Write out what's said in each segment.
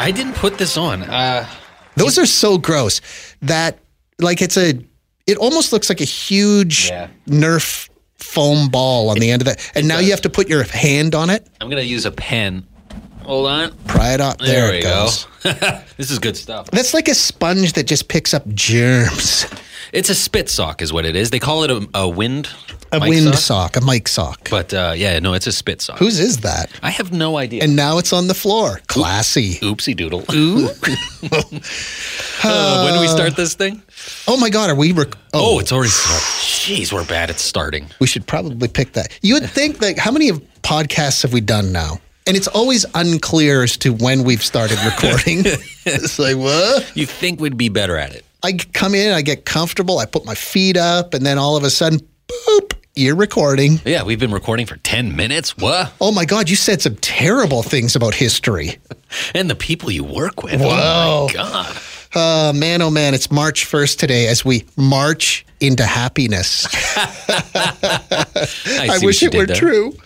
I didn't put this on. Uh, Those are so gross that, like, it's a, it almost looks like a huge Yeah. Nerf foam ball on the end of that. And now you have to put your hand on it, I'm gonna use a pen. Hold on. pry it up. There, There, it we goes. go. this is good stuff. That's like a sponge that just picks up germs. It's a spit sock, is what it is. They call it a, a wind. A mic wind sock. a mic sock. But uh, yeah, no, it's a spit sock. Whose is that? I have no idea. And now it's on the floor. Classy. Oopsie doodle. Ooh. Uh, when do we start this thing? Oh my God, are we? Rec- Oh, it's already started. Jeez, we're bad at starting. We should probably pick that. You would think that how many of podcasts have we done now? And it's always unclear as to when we've started recording. it's like, what? You think we'd be better at it? I come in, I get comfortable, I put my feet up, and then all of a sudden, boop, you're recording. Yeah, we've been recording for 10 minutes. What? Oh my God, you said some terrible things about history. And the people you work with. Whoa. Oh my God. Uh, man, oh man, it's March 1st today as we march into happiness. I, I wish it were there. true.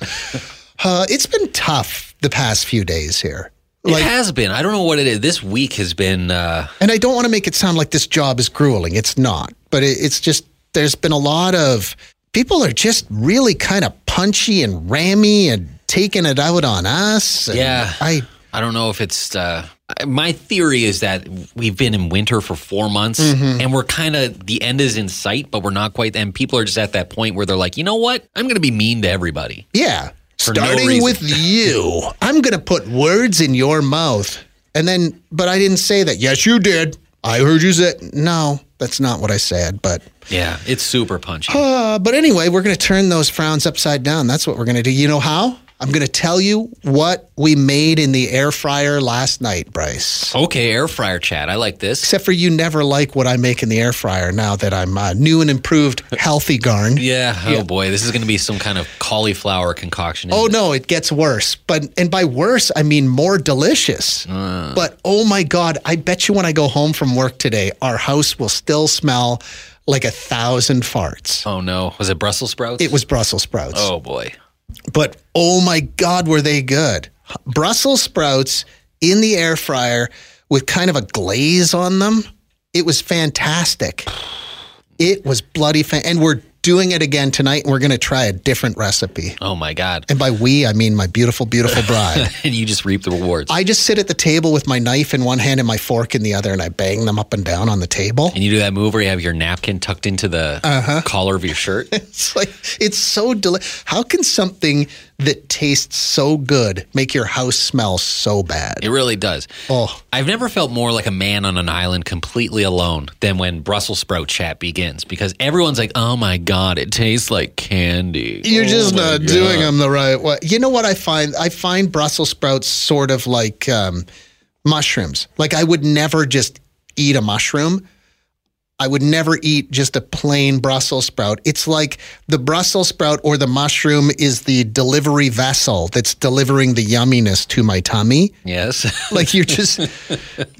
Uh, it's been tough the past few days here. It has been. I don't know what it is. This week has been. Uh, And I don't want to make it sound like this job is grueling. It's not. But it, it's just, there's been a lot of people are just really kind of punchy and rammy and taking it out on us. Yeah. I, I don't know if it's. Uh, my theory is that we've been in winter for four months Mm-hmm. and we're kind of the end is in sight, but we're not quite. And people are just at that point where they're like, you know what? I'm going to be mean to everybody. yeah. For no Starting with you, I'm going to put words in your mouth. And then, but I didn't say that. Yes, you did. I heard you say, no, that's not what I said. But, Yeah, it's super punchy. uh, but anyway, we're going to turn those frowns upside down. That's what we're going to do. You know how? I'm going to tell you what we made in the air fryer last night, Bryce. Okay, air fryer chat. I like this. Except for you never like what I make in the air fryer now that I'm uh, new and improved healthy garn. Yeah. Oh boy, this is going to be some kind of cauliflower concoction. Oh it? no, it gets worse. But and by worse, I mean more delicious. But oh my god, I bet you when I go home from work today, our house will still smell like a thousand farts. Oh no, was it Brussels sprouts? It was Brussels sprouts. Oh boy. But oh my God, were they good? Brussels sprouts in the air fryer with kind of a glaze on them. It was fantastic. It was bloody fan. And we're doing it again tonight. And we're going to try a different recipe. Oh my god. And by we, I mean my beautiful, beautiful bride. and you just reap the rewards. I just sit at the table with my knife in one hand and my fork in the other, and I bang them up and down on the table. and you do that move where you have your napkin tucked into the Uh-huh. collar of your shirt. It's like it's so delicious. How can something that tastes so good make your house smell so bad? It really does. Oh. I've never felt more like a man on an island completely alone than when Brussels sprout chat begins because everyone's like, oh my God, it tastes like candy. You're Oh just not God." doing them the right way. You know what I find? I find Brussels sprouts sort of like um, mushrooms. Like I would never just eat a mushroom. I would never eat just a plain Brussels sprout. It's like the Brussels sprout or the mushroom is the delivery vessel that's delivering the yumminess to my tummy. Yes. Like you're just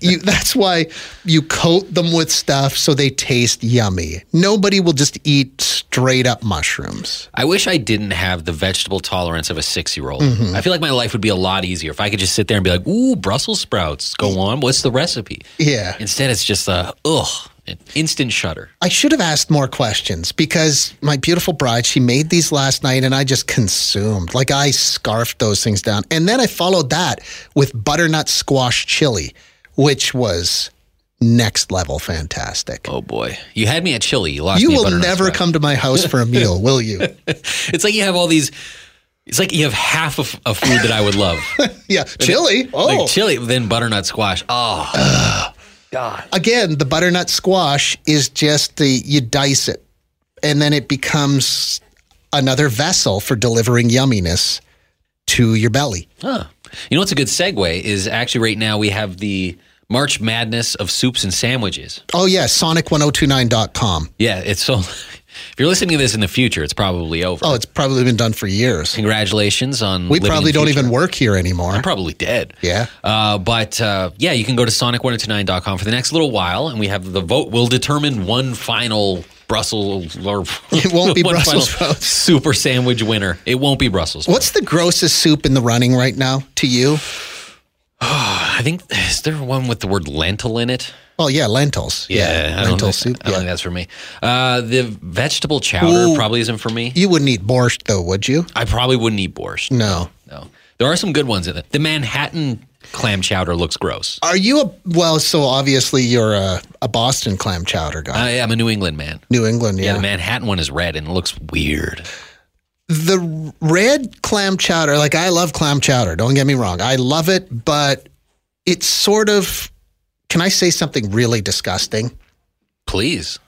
you that's why you coat them with stuff so they taste yummy. Nobody will just eat straight up mushrooms. I wish I didn't have the vegetable tolerance of a six year old. Mm-hmm. I feel like my life would be a lot easier if I could just sit there and be like, ooh, Brussels sprouts. Go on. What's the recipe? Yeah. Instead, it's just a, ugh, instant shudder. I should have asked more questions because my beautiful bride, she made these last night and I just consumed. Like I scarfed those things down. And then I followed that with butternut squash chili, which was next level fantastic. Oh boy. You had me at chili. You lost you will never sprout. come to my house for a meal, will you? It's like you have all these It's like you have half of, of food that I would love. Yeah, chili. Oh, Like chili, then butternut squash. Oh, again, the butternut squash is just the you dice it, and then it becomes another vessel for delivering yumminess to your belly. Huh. You know what's a good segue is actually right now we have the March Madness of soups and sandwiches. Oh yeah, sonic1029.com. Yeah, it's so. If you're listening to this in the future, it's probably over. Oh, it's probably been done for years. Congratulations on. We probably don't future. even work here anymore. I'm probably dead. Yeah. Uh, but uh, yeah, you can go to sonic1029.com for the next little while, and we have the vote will determine one final Brussels or It won't be Brussels sprouts. super sandwich winner. It won't be Brussels. What's the grossest soup in the running right now to you? I think is there one with the word lentil in it? Oh yeah, lentils. I don't lentil think- soup. I Yeah. think that's for me. Uh, the vegetable chowder Ooh. probably isn't for me. You wouldn't eat borscht though, would you? I probably wouldn't eat borscht. No. No, there are some good ones in it. The Manhattan clam chowder looks gross. Are you a well? So obviously you're a, a Boston clam chowder guy. I am a New England man. New England, Yeah, yeah. the Manhattan one is red and it looks weird. the red clam chowder, like I love clam chowder. Don't get me wrong, I love it, but it's sort of. Can I say something really disgusting? Please.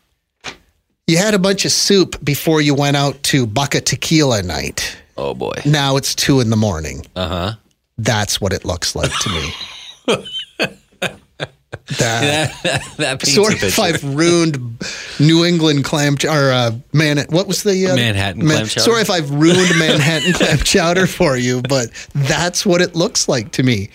You had a bunch of soup before you went out to Bucket Tequila night. Oh boy. Now it's two in the morning. Uh huh. That's what it looks like to me. that, that, that sort of. I've ruined New England clam ch- or uh, man, what was the uh, Manhattan clam chowder? Sorry if I've ruined Manhattan clam chowder for you, but that's what it looks like to me.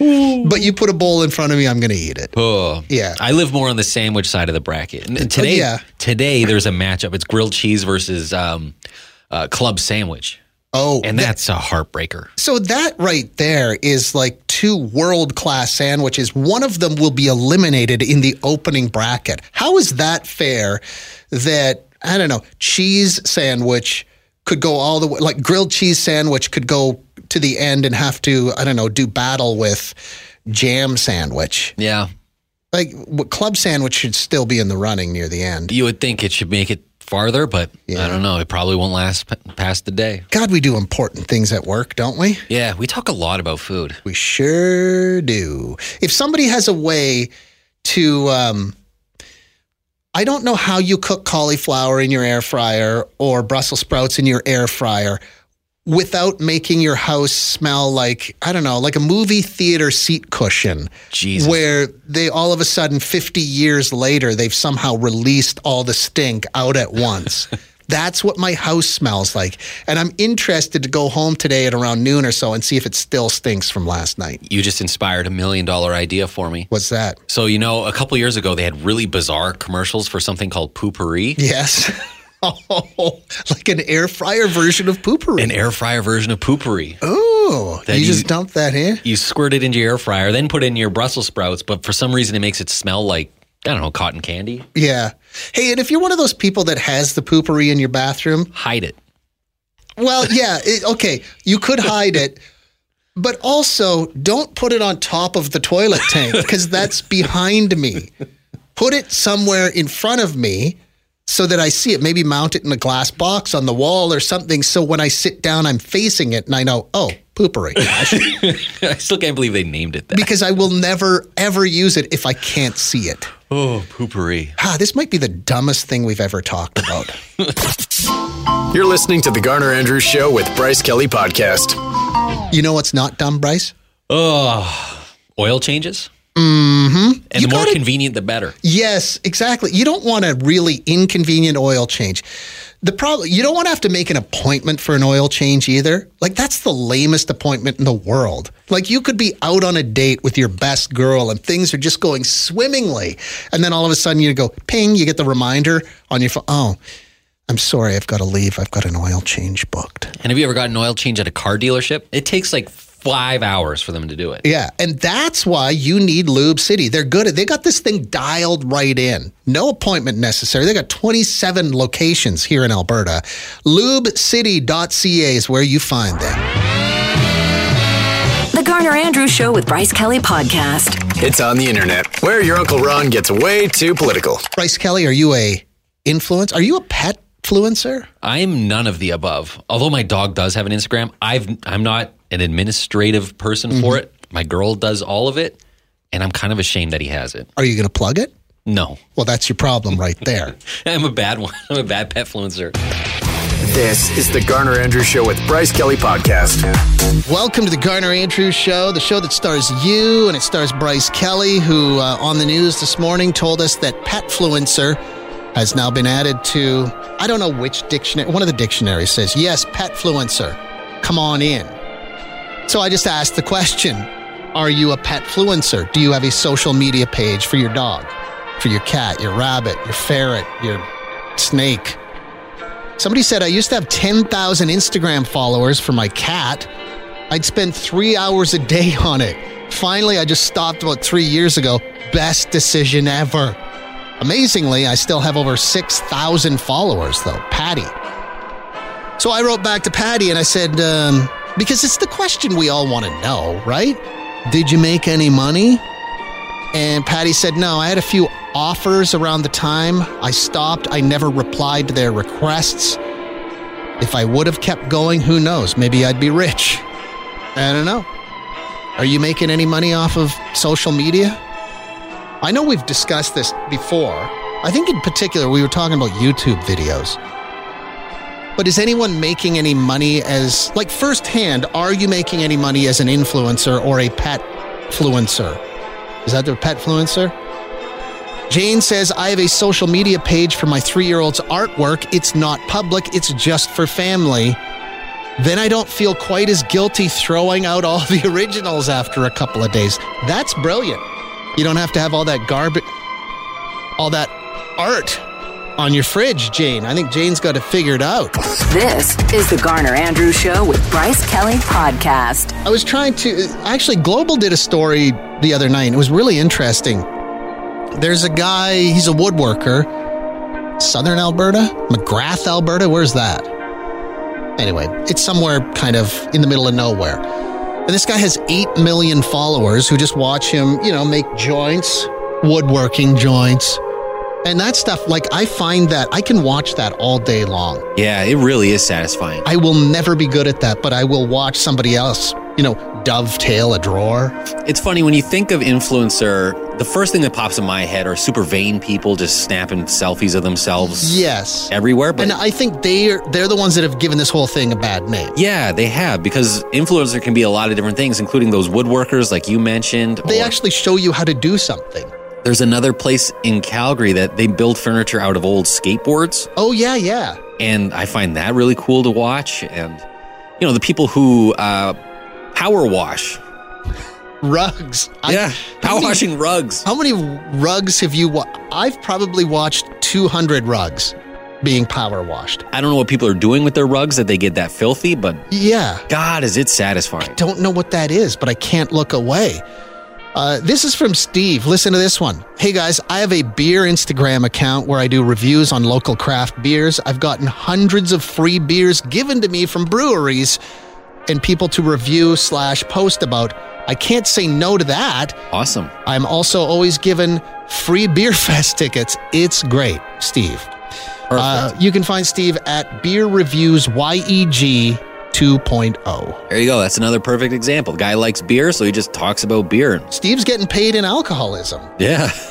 But you put a bowl in front of me, I'm going to eat it. Oh Yeah. I live more on the sandwich side of the bracket. And today, yeah. today there's a matchup. It's grilled cheese versus um, uh, club sandwich, Oh, and that's a heartbreaker. So that right there is like two world class sandwiches. One of them will be eliminated in the opening bracket. How is that fair that, I don't know, cheese sandwich could go all the way, like grilled cheese sandwich could go to the end and have to, I don't know, do battle with jam sandwich? Yeah, Like club sandwich should still be in the running near the end. you would think it should make it farther, but I don't know. It probably won't last p- past the day. God, we do important things at work, don't we? Yeah, we talk a lot about food. We sure do. If somebody has a way to, um, I don't know how you cook cauliflower in your air fryer or Brussels sprouts in your air fryer without making your house smell like, I don't know, like a movie theater seat cushion. Jesus. Where they all of a sudden, 50 years later, they've somehow released all the stink out at once. That's what my house smells like. And I'm interested to go home today at around noon or so and see if it still stinks from last night. You just inspired a million dollar idea for me. What's that? So, you know, a couple years ago, they had really bizarre commercials for something called Poo-Pourri, Yes. Oh, like an air fryer version of Poo-Pourri. an air fryer version of Poo-Pourri. oh, That you just you- dump that in? You squirt it into your air fryer, then put it in your Brussels sprouts, but for some reason, it makes it smell like, I don't know, cotton candy. Yeah. Hey, and if you're one of those people that has the Poo-Pourri in your bathroom, Hide it. well, yeah, it, okay, you could hide it, but also don't put it on top of the toilet tank because that's behind me. Put it somewhere in front of me so that I see it. Maybe mount it in a glass box on the wall or something. So when I sit down, I'm facing it and I know, oh, Poo-Pourri. I still can't believe they named it that. because I will never, ever use it if I can't see it. Oh, Poo-Pourri. Ah, this might be the dumbest thing we've ever talked about. You're listening to the Garner Andrews Show with Bryce Kelly Podcast. you know what's not dumb, Bryce? Oh, oil changes? Mm-hmm. And You the more gotta- convenient, the better. Yes, exactly. You don't want a really inconvenient oil change. The problem you don't want to have to make an appointment for an oil change either. Like that's the lamest appointment in the world. Like you could be out on a date with your best girl and things are just going swimmingly, and then all of a sudden you go ping, you get the reminder on your phone. Oh, I'm sorry, I've got to leave. I've got an oil change booked. And have you ever gotten an oil change at a car dealership? It takes like five hours for them to do it. Yeah, and that's why you need Lube City. They're good at. They got this thing dialed right in. No appointment necessary. They got 27 locations here in Alberta. LubeCity.ca is where you find them. The Garner Andrews Show with Bryce Kelly Podcast. It's on the internet, where your Uncle Ron gets way too political. Bryce Kelly, are you a influence? Are you a pet influencer? I'm none of the above. Although my dog does have an Instagram, I've I'm not an administrative person for it. My girl does all of it, and I'm kind of ashamed that he has it. Are you going to plug it? No, Well, that's your problem right there. I'm a bad one. I'm a bad pet influencer. This is the Garner Andrews Show with Bryce Kelly Podcast. Welcome to the Garner Andrews Show, the show that stars you and it stars Bryce Kelly, who uh, on the news this morning told us that petfluencer has now been added to, I don't know which dictionary, one of the dictionaries says, yes, petfluencer, come on in. So I just asked the question Are you a petfluencer? Do you have a social media page for your dog, for your cat, your rabbit, your ferret, your snake? Somebody said I used to have 10,000 Instagram followers for my cat. I'd spend three hours a day on it. Finally, I just stopped about three years ago. Best decision ever. Amazingly, I still have over 6,000 followers, though. Patty. So I wrote back to Patty and I said, um, because it's the question we all want to know, right? Did you make any money? And Patty said, no, I had a few offers around the time. I stopped. I never replied to their requests. If I would have kept going, who knows? Maybe I'd be rich. I don't know. Are you making any money off of social media? I know we've discussed this before. I think in particular we were talking about YouTube videos. But is anyone making any money as, like, firsthand, are you making any money as an influencer or a pet fluencer? Is that the pet fluencer? Jane says, I have a social media page for my three year old's artwork. It's not public, it's just for family. Then I don't feel quite as guilty throwing out all the originals after a couple of days. That's brilliant. You don't have to have all that garbage, all that art on your fridge, Jane. I think Jane's got it figured out. This is the Garner Andrews Show with Bryce Kelly Podcast. I was trying to actually Global did a story the other night. It was really interesting. There's a guy, he's a woodworker, Southern Alberta, Magrath, Alberta. Where's that? Anyway, it's somewhere kind of in the middle of nowhere. And this guy has 8 million followers who just watch him, you know, make joints, woodworking joints. And that stuff, like, I find that I can watch that all day long. Yeah, it really is satisfying. I will never be good at that, but I will watch somebody else, you know, dovetail a drawer. It's funny when you think of influencer, the first thing that pops in my head are super vain people just snapping selfies of themselves Yes. everywhere. But And I think they're they're the ones that have given this whole thing a bad name. yeah, they have because influencer can be a lot of different things, including those woodworkers like you mentioned. They or- actually show you how to do something. There's another place in Calgary that they build furniture out of old skateboards, Oh yeah, yeah. and I find that really cool to watch. And you know, the people who uh, power wash, Rugs. Yeah, how power many- washing rugs. How many rugs have you wa- I've probably watched 200 rugs being power washed. I don't know what people are doing with their rugs that they get that filthy, but Yeah. God, is it satisfying? I Don't know what that is, but I can't look away. Uh, this is from Steve. Listen to this one. Hey guys, I have a beer Instagram account where I do reviews on local craft beers. I've gotten hundreds of free beers given to me from breweries and people to review slash post about. I can't say no to that. Awesome. I'm also always given free Beer Fest tickets. It's great, Steve. Uh, you can find Steve at Beer Reviews YEG 2.0. There you go. That's another perfect example. The guy likes beer, so he just talks about beer. Steve's getting paid in alcoholism. Yeah.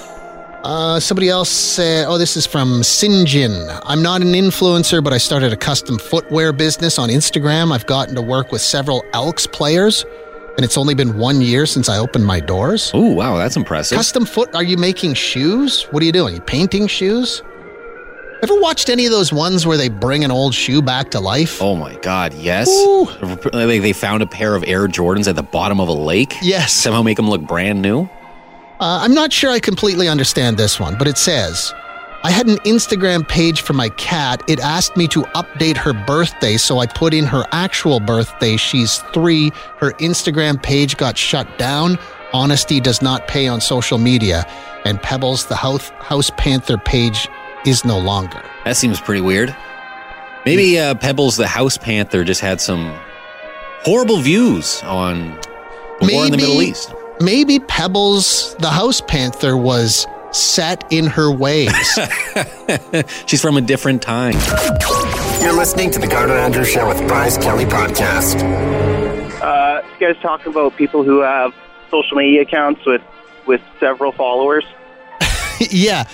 Uh, somebody else said, oh, this is from Sinjin. I'm not an influencer, but I started a custom footwear business on Instagram. I've gotten to work with several Elks players, and it's only been one year since I opened my doors. Oh, wow. That's impressive. Custom foot, are you making shoes? What are you doing? You painting shoes? Ever watched any of those ones where they bring an old shoe back to life? Oh my God, yes. Ooh. Like they found a pair of Air Jordans at the bottom of a lake. Yes. Somehow make them look brand new. Uh, I'm not sure I completely understand this one, but it says I had an Instagram page for my cat. It asked me to update her birthday, so I put in her actual birthday. She's three. Her Instagram page got shut down. Honesty does not pay on social media. And Pebbles, the House, House Panther page, is no longer. That seems pretty weird. Maybe uh, Pebbles the House Panther just had some horrible views on the war in the Middle East. Maybe Pebbles, the House Panther, was set in her ways. She's from a different time. You're listening to the Garner Andrews Show with Bryce Kelly Podcast. Uh, you guys talk about people who have social media accounts with with several followers. yeah.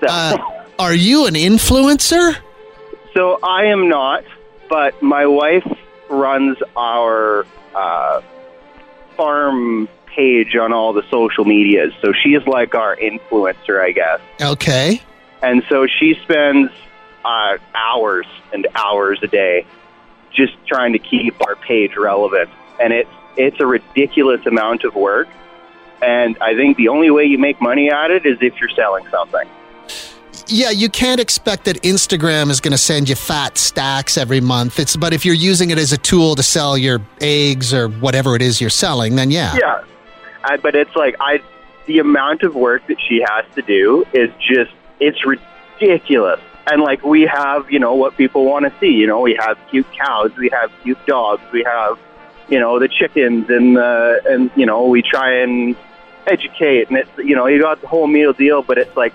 So, Uh, are you an influencer? so I am not, but my wife runs our uh, farm page on all the social medias. So she is like our influencer, I guess. Okay. And so she spends uh, hours and hours a day just trying to keep our page relevant. And it's it's a ridiculous amount of work. And I think the only way you make money at it is if you're selling something. Yeah, you can't expect that Instagram is going to send you fat stacks every month. It's but if you're using it as a tool to sell your eggs or whatever it is you're selling, then yeah. Yeah. I, but it's like I the amount of work that she has to do is just it's ridiculous. And like we have, you know, what people want to see. You know, we have cute cows, we have cute dogs, we have, you know, the chickens and the and you know, we try and educate and it's you know, you got the whole meal deal, but it's like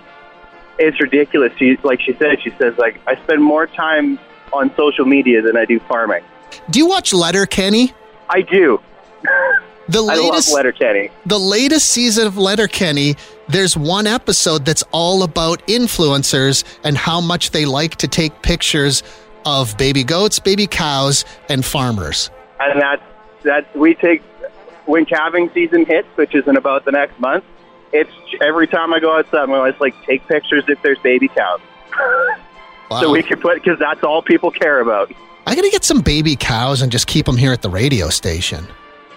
it's ridiculous. She like she said, she says like I spend more time on social media than I do farming. Do you watch Letterkenny? I do. The I latest Letterkenny. the latest season of Letterkenny, there's one episode that's all about influencers and how much they like to take pictures of baby goats, baby cows, and farmers. and that's that we take when calving season hits, which is in about the next month. It's every time I go outside, I'm always like take pictures if there's baby cows, Wow. so we can put because that's all people care about. I gotta get some baby cows and just keep them here at the radio station.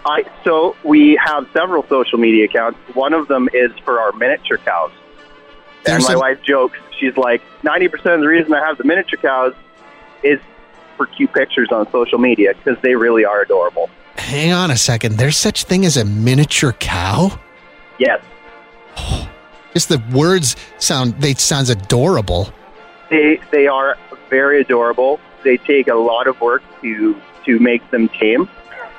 I so we have several social media accounts. One of them is for our miniature cows, and my wife jokes. She's like, ninety percent of the reason I have the miniature cows is for cute pictures on social media because they really are adorable. Hang on a second. There's such thing as a miniature cow? Yes, oh, Just the words sound they sounds adorable. They they are very adorable. They take a lot of work to to make them tame.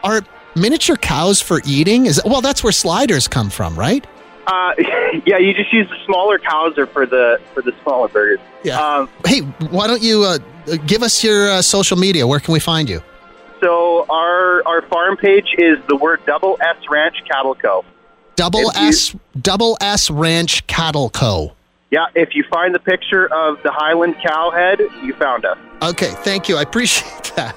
Are miniature cows for eating? Is well that's where sliders come from, right? Uh, yeah, you just use the smaller cows or for the for the smaller burgers. Yeah. Um, Hey, why don't you uh, give us your uh, social media? Where can we find you? so our our farm page is the word double S Ranch Cattle Co. Double you- S Double S Ranch Cattle Co. Yeah, if you find the picture of the Highland cow head, you found us. Okay, thank you. I appreciate that.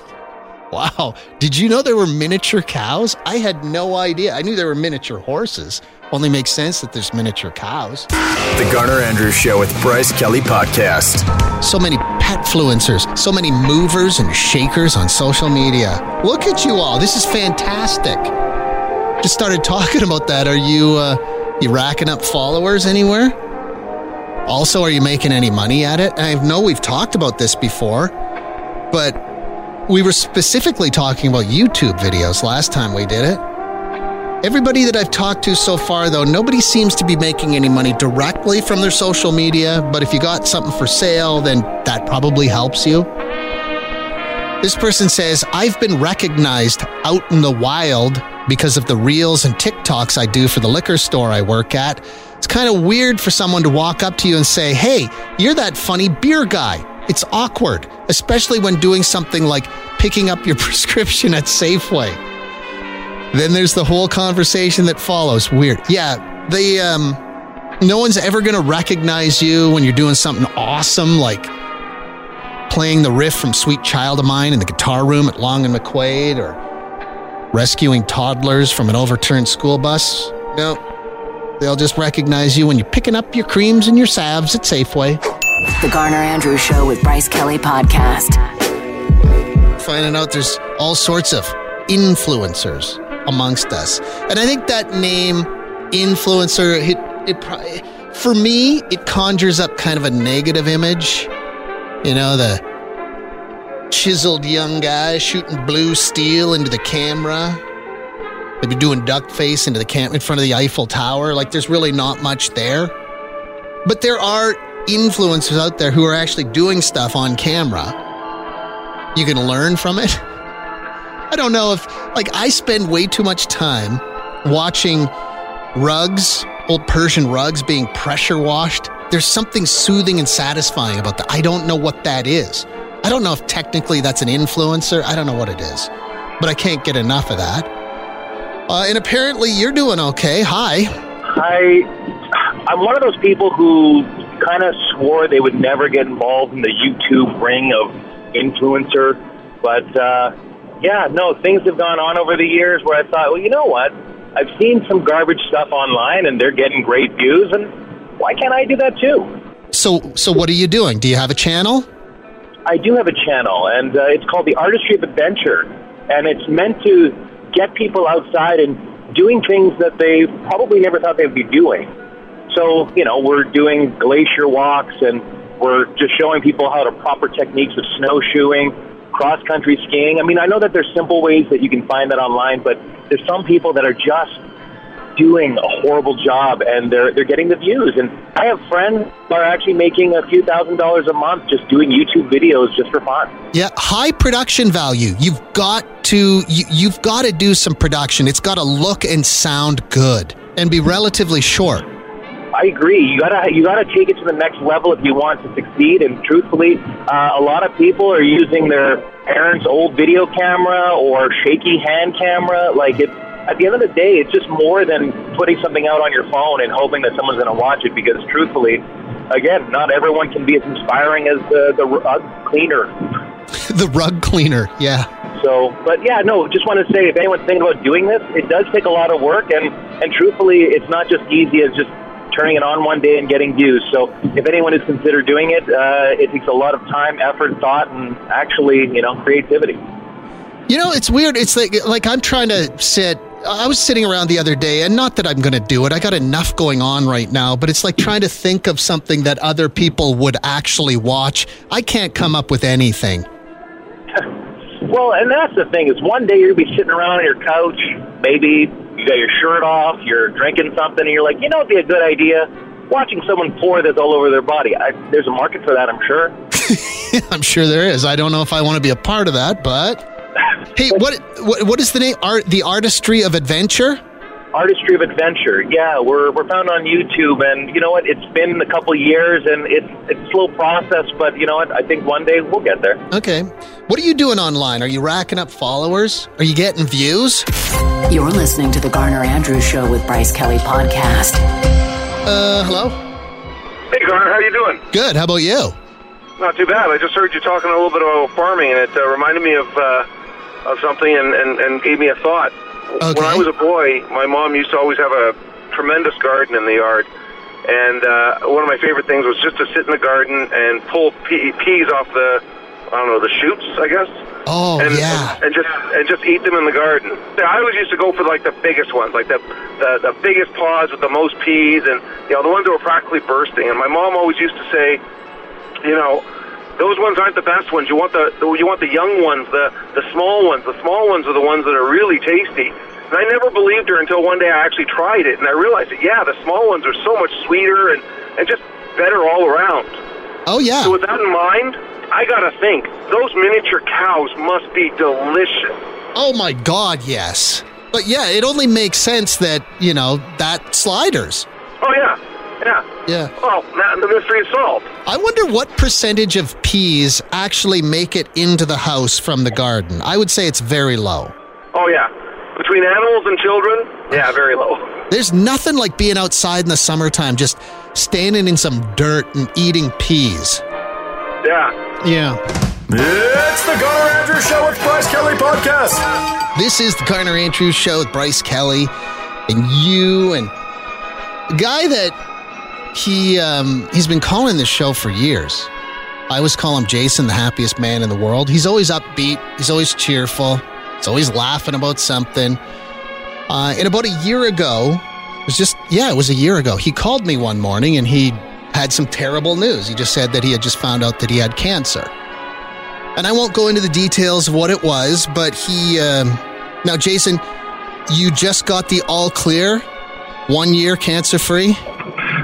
Wow. Did you know there were miniature cows? I had no idea. I knew there were miniature horses. Only makes sense that there's miniature cows. The Garner Andrews Show with Bryce Kelly Podcast. So many pet fluencers, so many movers and shakers on social media. Look at you all. This is fantastic. Just started talking about that. Are you uh, you racking up followers anywhere? Also, are you making any money at it? I know we've talked about this before, but we were specifically talking about YouTube videos last time we did it. Everybody that I've talked to so far, though, nobody seems to be making any money directly from their social media. But if you got something for sale, then that probably helps you. This person says, I've been recognized out in the wild because of the reels and TikToks I do for the liquor store I work at. It's kind of weird for someone to walk up to you and say, Hey, you're that funny beer guy. It's awkward, especially when doing something like picking up your prescription at Safeway. Then there's the whole conversation that follows. Weird. Yeah, the um no one's ever going to recognize you when you're doing something awesome like playing the riff from Sweet Child of Mine in the guitar room at Long and McQuaid or rescuing toddlers from an overturned school bus. No. They'll just recognize you when you're picking up your creams and your salves at Safeway. The Garner Andrews Show with Bryce Kelly Podcast. finding out there's all sorts of influencers amongst us. And I think that name, influencer, it, it pro- for me, it conjures up kind of a negative image. You know, the chiseled young guy shooting blue steel into the camera. Maybe doing duck face into the camp in front of the Eiffel Tower. Like there's really not much there. But there are influencers out there who are actually doing stuff on camera you can learn from it. I don't know if, like, I spend way too much time watching rugs old Persian rugs being pressure washed. There's something soothing and satisfying about that. I don't know what that is. I don't know if technically that's an influencer. I don't know what it is, but I can't get enough of that. Uh, and apparently, you're doing okay. Hi. I I'm one of those people who kind of swore they would never get involved in the YouTube ring of influencer, but uh, yeah, no, things have gone on over the years where I thought, well, you know what? I've seen some garbage stuff online, and they're getting great views, and why can't I do that too? So, so what are you doing? Do you have a channel? I do have a channel, and uh, it's called the Artistry of Adventure, and it's meant to get people outside and doing things that they probably never thought they'd be doing. So, you know, we're doing glacier walks, and we're just showing people how to proper techniques of snowshoeing, cross country skiing. I mean, I know that there's simple ways that you can find that online, but there's some people that are just doing a horrible job and they're they're getting the views and I have friends who are actually making a few thousand dollars a month just doing YouTube videos just for fun. Yeah, high production value. You've got to you, you've got to do some production. It's got to look and sound good and be relatively short. I agree. You gotta you gotta take it to the next level if you want to succeed. And truthfully, uh, a lot of people are using their parents' old video camera or shaky hand camera. Like it's at the end of the day, it's just more than putting something out on your phone and hoping that someone's going to watch it. Because truthfully, again, not everyone can be as inspiring as the the rug cleaner. the rug cleaner, yeah. So, but yeah, no, just want to say if anyone's thinking about doing this, it does take a lot of work, and and truthfully, it's not just easy as just turning it on one day and getting views. So, if anyone is considered doing it, uh, it takes a lot of time, effort, thought, and actually, you know, creativity. You know, it's weird. It's like like I'm trying to sit I was sitting around the other day, and not that I'm going to do it. I got enough going on right now, but it's like trying to think of something that other people would actually watch. I can't come up with anything. well, and that's the thing is one day you'll be sitting around on your couch, maybe you got your shirt off, you're drinking something, and you're like, you know, it'd be a good idea watching someone pour this all over their body. I, there's a market for that, I'm sure. I'm sure there is. I don't know if I want to be a part of that, but hey, what, what what is the name? Art the artistry of adventure. Artistry of Adventure. Yeah, we're we're found on YouTube, and you know what? It's been a couple years, and it's it's a slow process, but you know what? I think one day we'll get there. Okay. What are you doing online? Are you racking up followers? Are you getting views? You're listening to the Garner Andrews Show with Bryce Kelly podcast. Uh, hello. Hey, Garner, how you doing? Good. How about you? Not too bad. I just heard you talking a little bit about farming, and it uh, reminded me of uh, of something, and, and and gave me a thought. Okay. When I was a boy, my mom used to always have a tremendous garden in the yard, and uh, one of my favorite things was just to sit in the garden and pull pea- peas off the I don't know the shoots, I guess. Oh and, yeah. and, and just and just eat them in the garden. I always used to go for like the biggest ones, like the, the the biggest pods with the most peas, and you know the ones that were practically bursting. And my mom always used to say, you know, those ones aren't the best ones. You want the you want the young ones, the the small ones. The small ones are the ones that are really tasty. And I never believed her until one day I actually tried it, and I realized that yeah, the small ones are so much sweeter and and just better all around. Oh yeah. So with that in mind, I gotta think those miniature cows must be delicious. Oh my God, yes. But yeah, it only makes sense that you know that sliders. Oh yeah, yeah. Yeah. Well, now the mystery is solved. I wonder what percentage of peas actually make it into the house from the garden. I would say it's very low. Oh yeah, between animals and children, yeah, very low. There's nothing like being outside in the summertime, just standing in some dirt and eating peas. Yeah. Yeah. It's the Garner Andrews Show with Bryce Kelly Podcast. This is the Garner Andrews Show with Bryce Kelly and you and a guy that he um, he's been calling this show for years. I always call him Jason, the happiest man in the world. He's always upbeat. He's always cheerful. He's always laughing about something. Uh, and about a year ago, it was just yeah, it was a year ago. He called me one morning and he had some terrible news. He just said that he had just found out that he had cancer. And I won't go into the details of what it was, but he. Um, now, Jason, you just got the all clear, one year cancer free.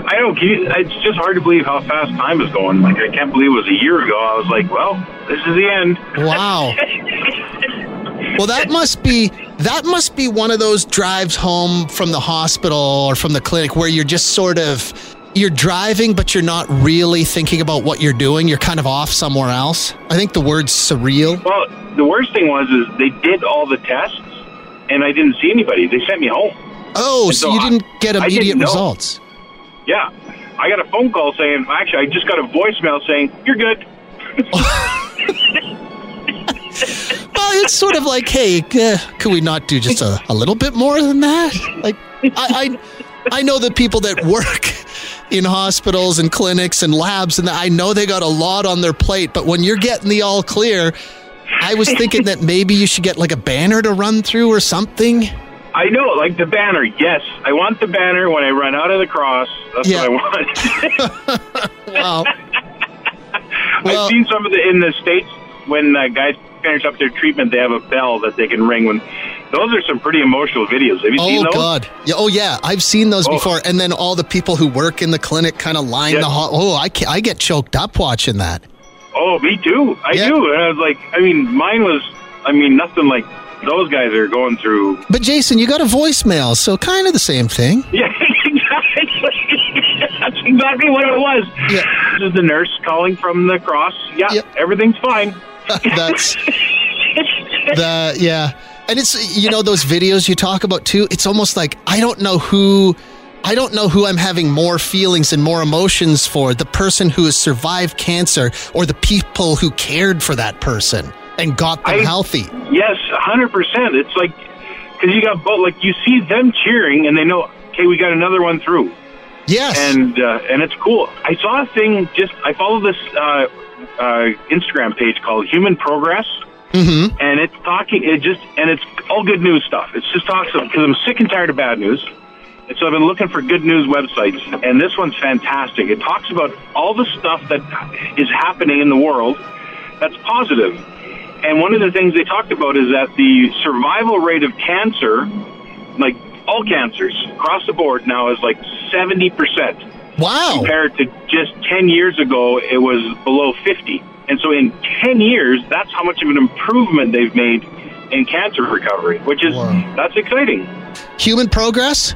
I don't. You, it's just hard to believe how fast time is going. Like I can't believe it was a year ago. I was like, well, this is the end. Wow. well, that must be That must be one of those drives home from the hospital or from the clinic where you're just sort of you're driving but you're not really thinking about what you're doing. You're kind of off somewhere else. I think the word's surreal. Well, the worst thing was is they did all the tests, and I didn't see anybody. They sent me home. Oh, so, so you didn't get I immediate didn't results. Yeah, I got a phone call saying, actually, I just got a voicemail saying you're good. Well, it's sort of like, hey, uh, could we not do just a, a little bit more than that? Like, I, I, I know the people that work in hospitals and clinics and labs, and I know they got a lot on their plate. But when you're getting the all clear, I was thinking that maybe you should get like a banner to run through or something. I know, like the banner. Yes, I want the banner when I run out of the cross. That's Yeah. what I want. Wow. I've seen some of the in the states when uh, guys finish up their treatment, they have a bell that they can ring. When those are some pretty emotional videos. Have you seen those? Oh? God! Yeah, oh yeah, I've seen those Oh. before. And then all the people who work in the clinic kind of line Yeah. the hall. Oh, I I get choked up watching that. Oh, me too. I Yeah. do. And I was like, I mean, mine was, I mean, nothing like those guys are going through. But Jason, you got a voicemail, so kind of the same thing. Yeah, exactly. That's exactly what it was. Yeah. This is the nurse calling from the cross. Yeah, Yep. everything's fine. That's the yeah, and it's you know those videos you talk about too. It's almost like I don't know who. I don't know who I'm having more feelings and more emotions for the person who has survived cancer or the people who cared for that person and got them I- healthy. Yes, hundred percent. It's like because you got both. Like you see them cheering, and they know, okay, we got another one through. Yes. and uh, and it's cool. I saw a thing. Just I follow this uh, uh, Instagram page called Human Progress, Mm-hmm. and it's talking. It just and it's all good news stuff. It's just talks because I'm sick and tired of bad news. And so I've been looking for good news websites, and this one's fantastic. It talks about all the stuff that is happening in the world that's positive. And one of the things they talked about is that the survival rate of cancer, like all cancers across the board now, is like 70%. Wow. Compared to just 10 years ago, it was below 50. And so in 10 years, that's how much of an improvement they've made in cancer recovery, which is, that's exciting. Human progress?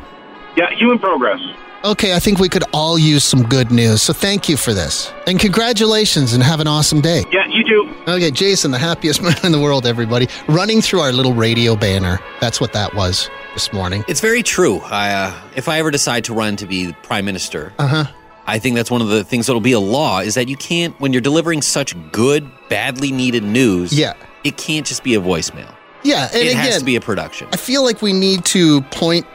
Yeah, human progress. Okay, I think we could all use some good news. So thank you for this. And congratulations and have an awesome day. Yeah, you too. Okay, Jason, the happiest man in the world, everybody. Running through our little radio banner. That's what that was this morning. It's very true. I, uh, if I ever decide to run to be prime minister, Uh huh. I think that's one of the things that'll be a law is that you can't, when you're delivering such good, badly needed news, Yeah. it can't just be a voicemail. Yeah, and it again, has to be a production. I feel like we need to point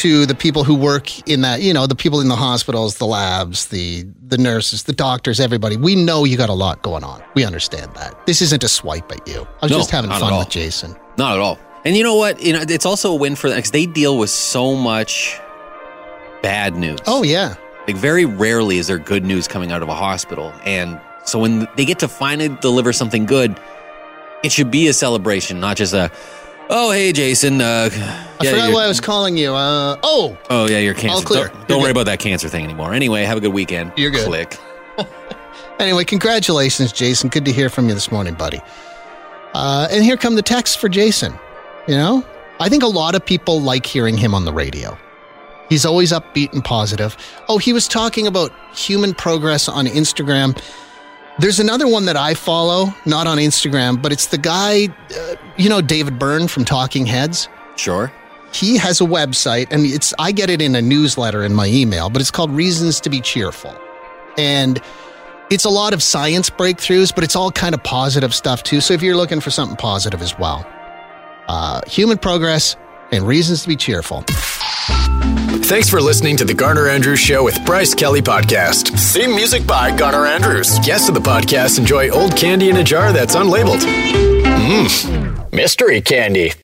to the people who work in that, you know, the people in the hospitals, the labs, the the nurses, the doctors, everybody. We know you got a lot going on. We understand that. This isn't a swipe at you. I was No, just having fun with Jason. Not at all. And you know what? You know, it's also a win for them because they deal with so much bad news. Oh yeah. Like very rarely is there good news coming out of a hospital, and so when they get to finally deliver something good, it should be a celebration, not just a, oh hey Jason, uh, I yeah, forgot why I was calling you. Uh, oh, oh yeah, you're cancer. All clear. Don't, don't worry good. about that cancer thing anymore. Anyway, have a good weekend. You're good. Click. Anyway, congratulations, Jason. Good to hear from you this morning, buddy. Uh, and here come the texts for Jason. You know, I think a lot of people like hearing him on the radio. He's always upbeat and positive. Oh, he was talking about human progress on Instagram. There's another one that I follow, not on Instagram, but it's the guy, uh, you know, David Byrne from Talking Heads. Sure. He has a website, and it's I get it in a newsletter in my email, but it's called Reasons to Be Cheerful, and it's a lot of science breakthroughs, but it's all kind of positive stuff too. So if you're looking for something positive as well, uh, human progress and reasons to be cheerful. Thanks for listening to the Garner Andrews Show with Bryce Kelly Podcast. Theme music by Garner Andrews. Guests of the podcast enjoy old candy in a jar that's unlabeled. Mmm, mystery candy.